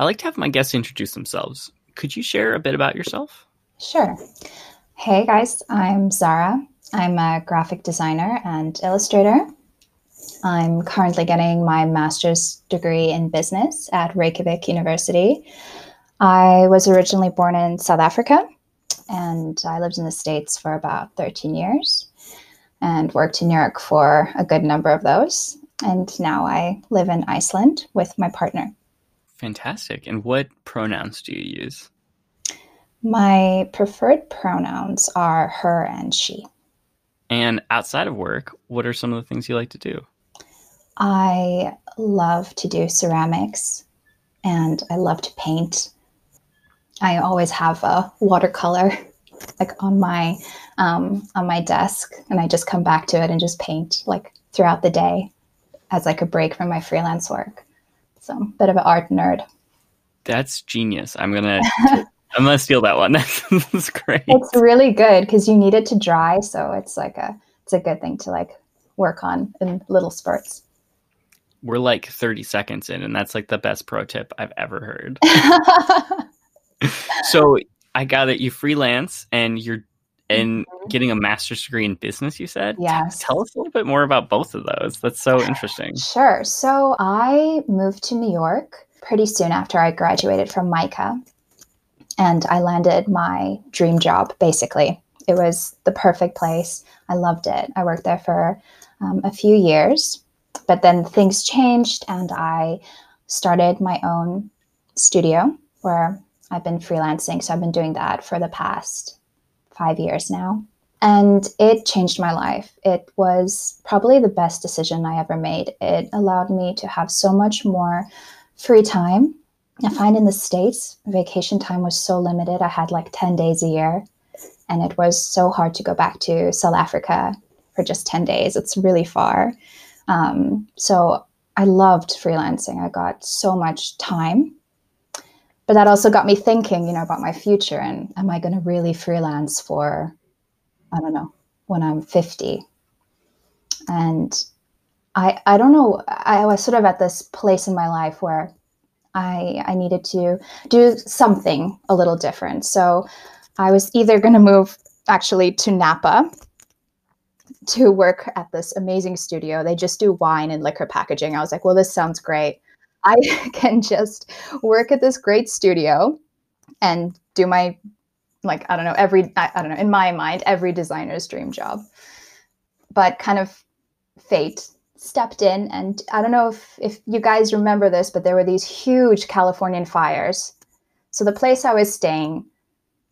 I like to have my guests introduce themselves. Could you share a bit about yourself? Sure. Hey guys, I'm Zara. I'm a graphic designer and illustrator. I'm currently getting my master's degree in business at Reykjavik University. I was originally born in South Africa and I lived in the States for about 13 years and worked in New York for a good number of those. And now I live in Iceland with my partner. Fantastic. And what pronouns do you use? My preferred pronouns are her and she. And outside of work, what are some of the things you like to do? I love to do ceramics and I love to paint. I always have a watercolor like on my um, on my desk and I just come back to it and just paint like throughout the day as like a break from my freelance work. So bit of an art nerd. That's genius. I'm gonna I'm gonna steal that one. That's great. It's really good because you need it to dry, so it's like a it's a good thing to like work on in little spurts. We're like 30 seconds in, and that's like the best pro tip I've ever heard. so I got it. you freelance and you're and mm-hmm. getting a master's degree in business, you said? Yes. Tell us a little bit more about both of those. That's so interesting. Sure. So I moved to New York pretty soon after I graduated from MICA. And I landed my dream job, basically. It was the perfect place. I loved it. I worked there for um, a few years, but then things changed and I started my own studio where I've been freelancing. So I've been doing that for the past five years now. And it changed my life. It was probably the best decision I ever made. It allowed me to have so much more free time. I find in the States, vacation time was so limited. I had like 10 days a year, and it was so hard to go back to South Africa for just 10 days. It's really far. Um, so I loved freelancing. I got so much time but that also got me thinking, you know, about my future and am I going to really freelance for, I don't know, when I'm 50? And I, I don't know, I was sort of at this place in my life where I, I needed to do something a little different. So I was either going to move actually to Napa to work at this amazing studio. They just do wine and liquor packaging. I was like, well, this sounds great. I can just work at this great studio and do my like I don't know every I, I, don't know in my mind every designer's dream job. But kind of fate stepped in and I don't know if if you guys remember this but there were these huge Californian fires. So the place I was staying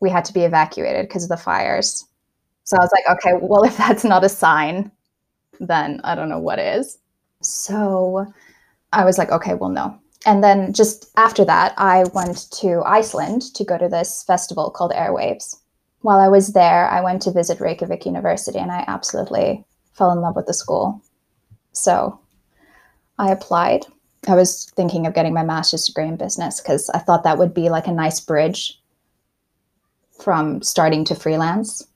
we had to be evacuated because of the fires. So I was like okay well if that's not a sign then I don't know what is. So I was like, okay, well, no. And then just after that, I went to Iceland to go to this festival called Airwaves. While I was there, I went to visit Reykjavik University and I absolutely fell in love with the school. So I applied. I was thinking of getting my master's degree in business because I thought that would be like a nice bridge from starting to freelance,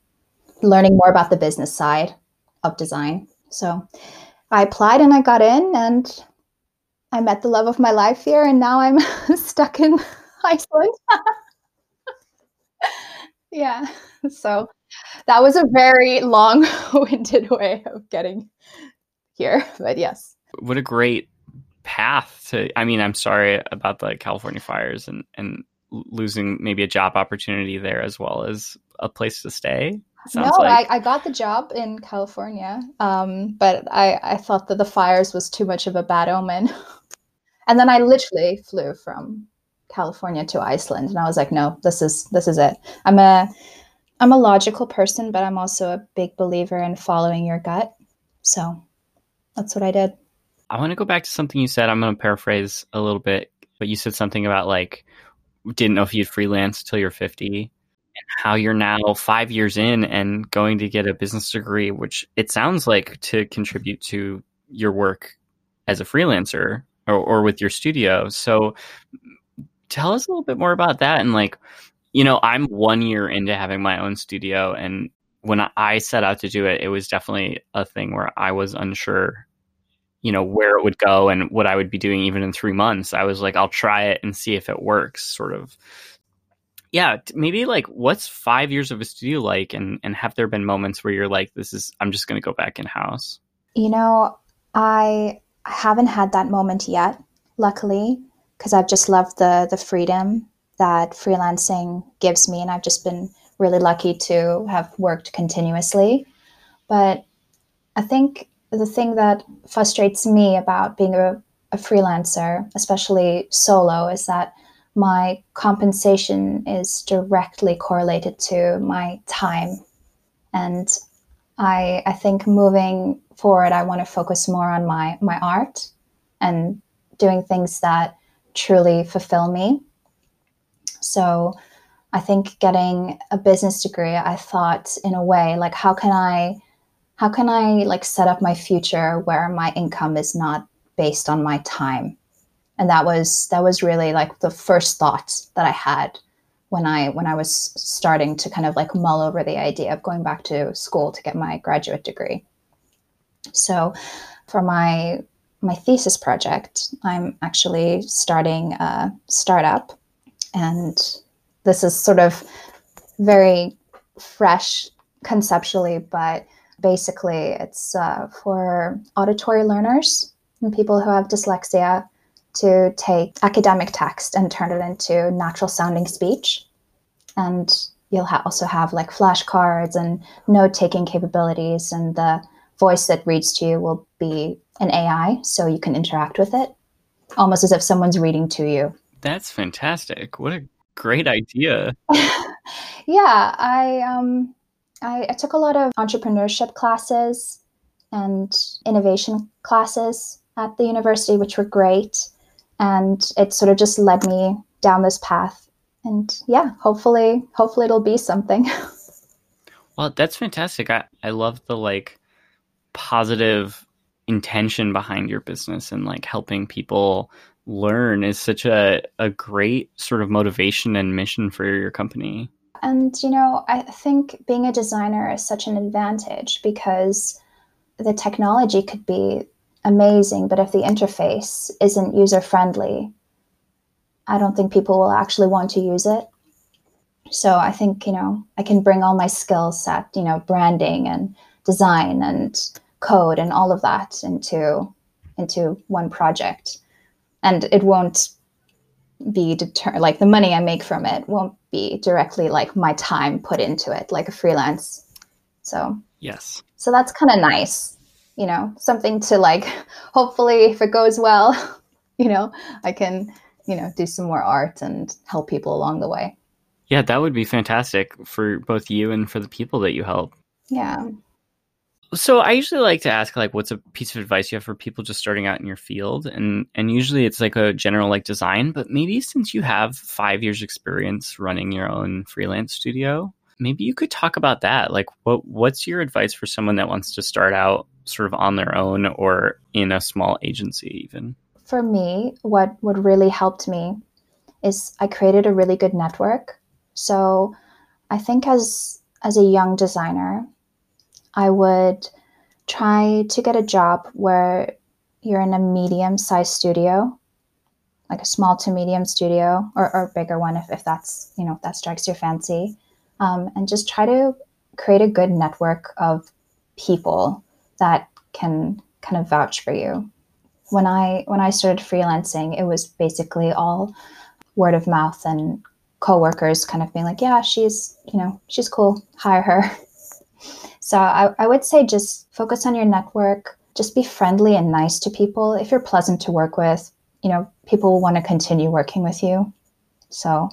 learning more about the business side of design. So I applied and I got in, and I met the love of my life here, and now I'm stuck in Iceland. yeah. So that was a very long winded way of getting here. But yes. What a great path to I mean, I'm sorry about the California fires and, and losing maybe a job opportunity there as well as a place to stay. no, like. I, I got the job in California, um, but I, I thought that the fires was too much of a bad omen. And then I literally flew from California to Iceland and I was like, no, this is this is it. I'm a I'm a logical person, but I'm also a big believer in following your gut. So that's what I did. I want to go back to something you said. I'm going to paraphrase a little bit, but you said something about like didn't know if you'd freelance until you're 50 and how you're now 5 years in and going to get a business degree which it sounds like to contribute to your work as a freelancer or, or with your studio. So tell us a little bit more about that. And like, you know, I'm one year into having my own studio. And when I set out to do it, it was definitely a thing where I was unsure you know where it would go and what I would be doing even in three months. I was like, I'll try it and see if it works, sort of. Yeah, maybe like what's five years of a studio like, and and have there been moments where you're like, this is I'm just going to go back in house. You know, I haven't had that moment yet, luckily, because I've just loved the the freedom that freelancing gives me, and I've just been really lucky to have worked continuously. But I think the thing that frustrates me about being a, a freelancer, especially solo, is that my compensation is directly correlated to my time. And I, I think moving forward, I want to focus more on my, my art and doing things that truly fulfill me. So I think getting a business degree, I thought in a way, like how can I how can I like set up my future where my income is not based on my time? And that was that was really like the first thought that I had when I when I was starting to kind of like mull over the idea of going back to school to get my graduate degree. So for my my thesis project, I'm actually starting a startup. And this is sort of very fresh conceptually, but basically it's uh, for auditory learners and people who have dyslexia to take academic text and turn it into natural sounding speech. And you'll ha- also have like flashcards and note taking capabilities and the voice that reads to you will be an ai so you can interact with it almost as if someone's reading to you that's fantastic what a great idea yeah i um I, I took a lot of entrepreneurship classes and innovation classes at the university, which were great. And it sort of just led me down this path. And yeah, hopefully, hopefully it'll be something. well, that's fantastic. I, I love the like positive intention behind your business and like helping people learn is such a, a great sort of motivation and mission for your company. And, you know, I think being a designer is such an advantage because the technology could be amazing, but if the interface isn't user friendly, I don't think people will actually want to use it. So I think, you know, I can bring all my skill set, you know, branding and design and code and all of that into into one project. And it won't be deter like the money I make from it won't be directly like my time put into it like a freelance. So yes. So that's kind of nice, you know, something to like hopefully if it goes well, you know, I can, you know, do some more art and help people along the way. Yeah, that would be fantastic for both you and for the people that you help. Yeah. So I usually like to ask like what's a piece of advice you have for people just starting out in your field? And and usually it's like a general like design but maybe since you have 5 years experience running your own freelance studio maybe you could talk about that. Like what what's your advice for someone that wants to start out sort of on their own or in a small agency even? For me what what really helped me is I created a really good network. So I think as as a young designer I would try to get a job where you're in a medium sized studio, like a small to medium studio or, or bigger one if, if that's, you know, if that strikes your fancy. Um, and just try to create a good network of people that can kind of vouch for you. When I when I started freelancing, it was basically all word of mouth and coworkers kind of being like, yeah, she's, you know, she's cool, hire her. So I, I would say just focus on your network, just be friendly and nice to people. If you're pleasant to work with, you know, people will want to continue working with you. So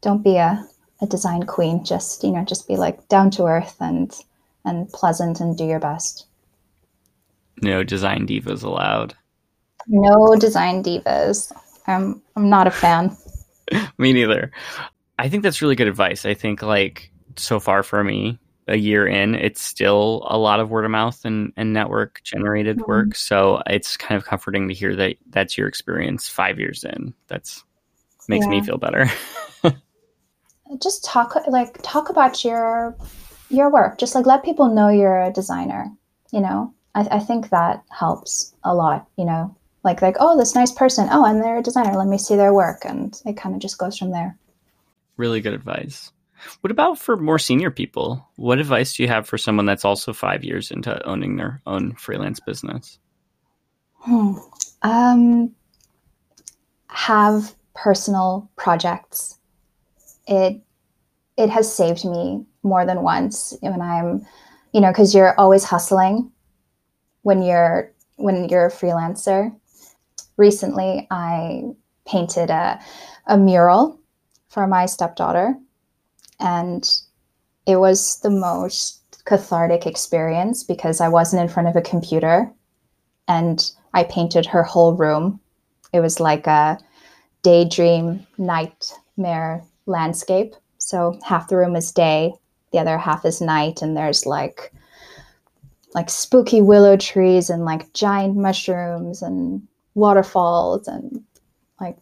don't be a, a design queen. Just, you know, just be like down to earth and and pleasant and do your best. No design divas allowed. No design divas. I'm I'm not a fan. me neither. I think that's really good advice. I think like so far for me, a year in, it's still a lot of word of mouth and, and network generated mm-hmm. work. So it's kind of comforting to hear that that's your experience five years in. That's makes yeah. me feel better. Just talk like talk about your your work. Just like let people know you're a designer. You know, I, I think that helps a lot, you know, like like oh this nice person oh and they're a designer let me see their work and it kind of just goes from there really good advice what about for more senior people? What advice do you have for someone that's also five years into owning their own freelance business? Hmm. um, have personal projects. It it has saved me more than once when i'm you know because you're always hustling when you're when you're a freelancer. Recently I painted a, a mural for my stepdaughter, and it was the most cathartic experience because I wasn't in front of a computer and I painted her whole room. It was like a daydream nightmare landscape. So half the room is day, the other half is night, and there's like like spooky willow trees and like giant mushrooms and waterfalls and like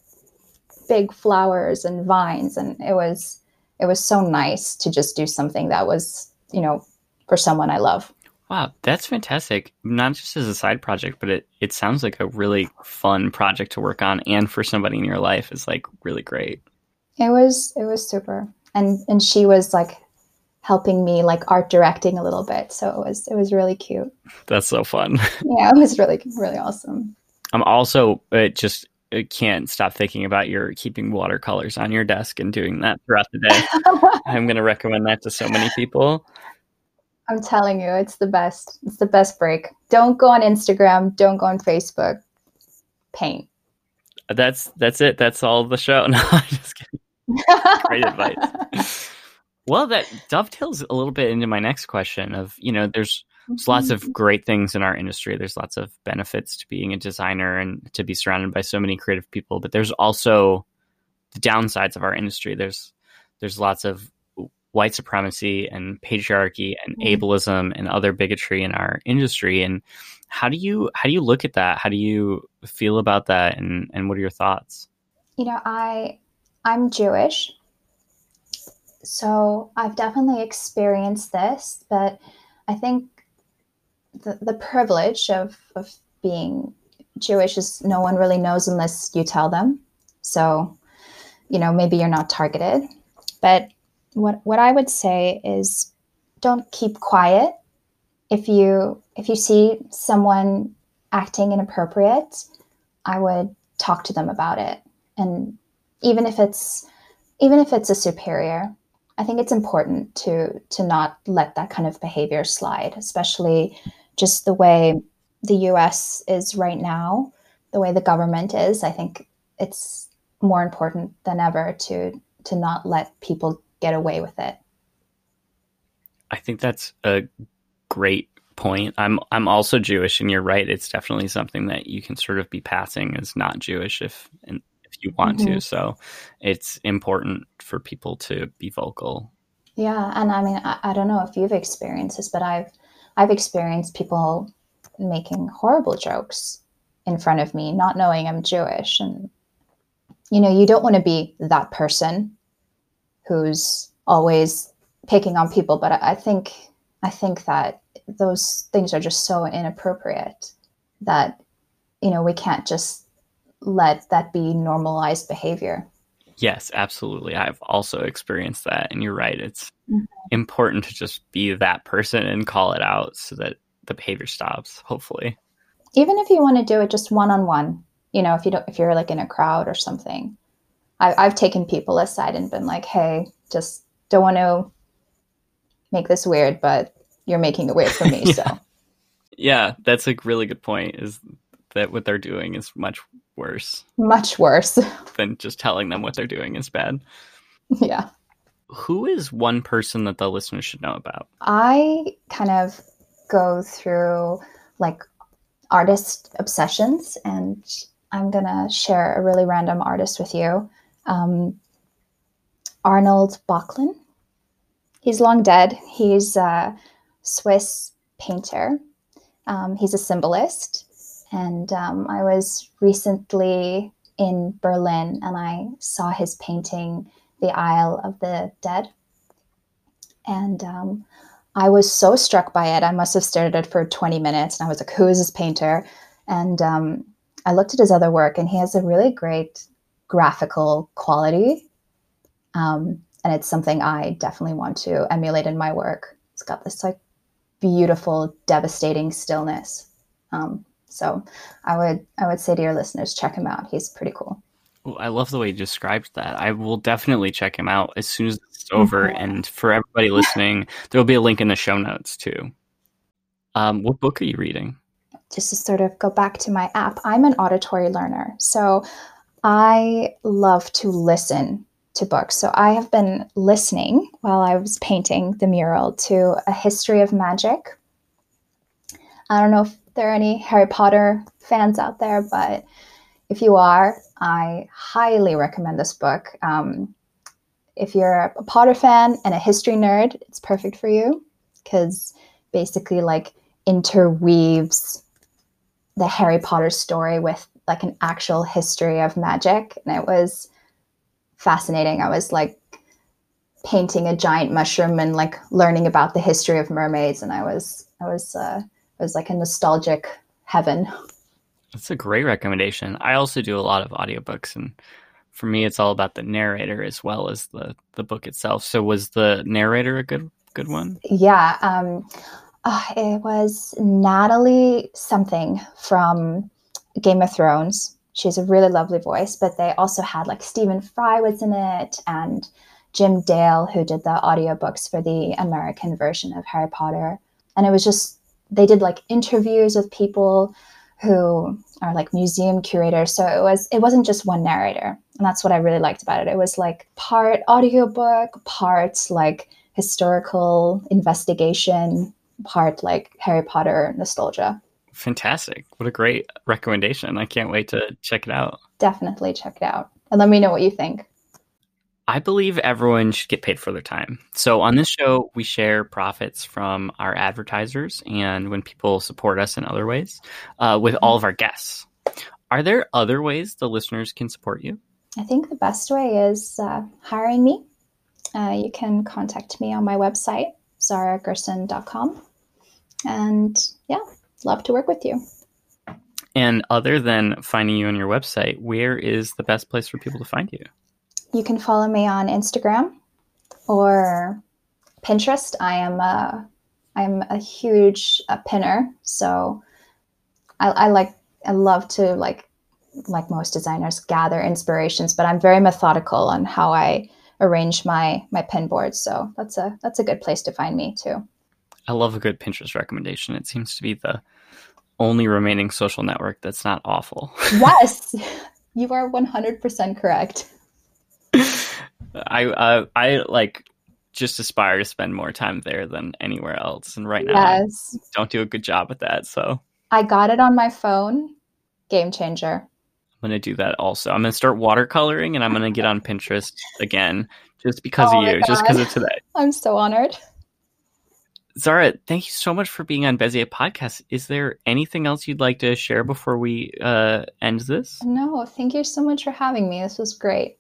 big flowers and vines and it was it was so nice to just do something that was you know for someone i love. Wow that's fantastic. Not just as a side project but it it sounds like a really fun project to work on and for somebody in your life is like really great. It was it was super. And and she was like helping me like art directing a little bit. So it was it was really cute. That's so fun. Yeah it was really really awesome. I'm also uh, just Uh, can't stop thinking about your keeping watercolors on your desk and doing that throughout the day. I'm going to recommend that to so many people. I'm telling you, it's the best. It's the best break. Don't go on Instagram. Don't go on Facebook. Paint. That's that's it. That's all the show. No, I'm just kidding. Great advice. Well, that dovetails a little bit into my next question. Of you know, there's there's lots of mm-hmm. great things in our industry. There's lots of benefits to being a designer and to be surrounded by so many creative people. But there's also the downsides of our industry. There's there's lots of white supremacy and patriarchy and mm-hmm. ableism and other bigotry in our industry. And how do you how do you look at that? How do you feel about that? And and what are your thoughts? You know, I I'm Jewish, so I've definitely experienced this, but I think the, the privilege of, of being Jewish is no one really knows unless you tell them. So, you know, maybe you're not targeted. But what what I would say is don't keep quiet. If you if you see someone acting inappropriate, I would talk to them about it. And even if it's even if it's a superior, I think it's important to to not let that kind of behavior slide, especially just the way the US is right now, the way the government is, I think it's more important than ever to to not let people get away with it. I think that's a great point. I'm I'm also Jewish and you're right. It's definitely something that you can sort of be passing as not Jewish if and if you want mm-hmm. to. So it's important for people to be vocal. Yeah, and I mean I, I don't know if you've experienced this, but I've I've experienced people making horrible jokes in front of me, not knowing I'm Jewish. And, you know, you don't want to be that person who's always picking on people. But I think, I think that those things are just so inappropriate that, you know, we can't just let that be normalized behavior. Yes, absolutely. I've also experienced that. And you're right. It's mm-hmm. important to just be that person and call it out so that the behavior stops, hopefully. Even if you want to do it just one on one, you know, if you don't, if you're like in a crowd or something, I, I've taken people aside and been like, hey, just don't want to make this weird, but you're making it weird for me. yeah. So, yeah, that's a really good point. Is that what they're doing is much worse. Much worse. Than just telling them what they're doing is bad. Yeah. Who is one person that the listeners should know about? I kind of go through like artist obsessions, and I'm going to share a really random artist with you. Um, Arnold Böcklin. He's long dead. He's a Swiss painter. Um, he's a symbolist and um, I was recently in Berlin and I saw his painting, The Isle of the Dead. And um, I was so struck by it. I must have stared at it for 20 minutes and I was like, who is this painter? And um, I looked at his other work and he has a really great graphical quality. Um, and it's something I definitely want to emulate in my work. It's got this like beautiful, devastating stillness. Um, so I would I would say to your listeners, check him out. He's pretty cool. Well, I love the way you described that. I will definitely check him out as soon as it's over. Mm-hmm. And for everybody listening, there will be a link in the show notes too. Um, what book are you reading? Just to sort of go back to my app, I'm an auditory learner. So I love to listen to books. So I have been listening while I was painting the mural to A History of Magic. I don't know if there are any Harry Potter fans out there, but if you are, I highly recommend this book. Um, if you're a Potter fan and a history nerd, it's perfect for you because basically like interweaves the Harry Potter story with like an actual history of magic, and it was fascinating. I was like painting a giant mushroom and like learning about the history of mermaids, and I was I was uh, it was like a nostalgic heaven. That's a great recommendation. I also do a lot of audiobooks and for me it's all about the narrator as well as the the book itself. So was the narrator a good good one? Yeah, um uh, it was Natalie something from Game of Thrones. She has a really lovely voice, but they also had like Stephen Fry was in it and Jim Dale, who did the audiobooks for the American version of Harry Potter. And it was just they did like interviews with people who are like museum curators. So it was it wasn't just one narrator and that's what i really liked about it. It was like part audiobook part like historical investigation part like harry potter nostalgia. Fantastic. What a great recommendation. I can't wait to check it out. Definitely check it out. And let me know what you think I believe everyone should get paid for their time. So on this show, we share profits from our advertisers and when people support us in other ways uh, with all of our guests. Are there other ways the listeners can support you? I think the best way is uh, hiring me. Uh, you can contact me on my website, zaragerson.com. And yeah, love to work with you. And other than finding you on your website, where is the best place for people to find you? You can follow me on Instagram or Pinterest. I am a I'm a huge uh, pinner, so I, I like I love to like like most designers gather inspirations, but I'm very methodical on how I arrange my my pin boards. So that's a that's a good place to find me too. I love a good Pinterest recommendation. It seems to be the only remaining social network that's not awful. yes, you are 100% correct. I uh, I like just aspire to spend more time there than anywhere else, and right now yes. I don't do a good job at that. So I got it on my phone. Game changer. I'm gonna do that also. I'm gonna start watercoloring, and I'm gonna get on Pinterest again, just because oh of you, just because of today. I'm so honored. Zara, thank you so much for being on Bezier Podcast. Is there anything else you'd like to share before we uh, end this? No, thank you so much for having me. This was great.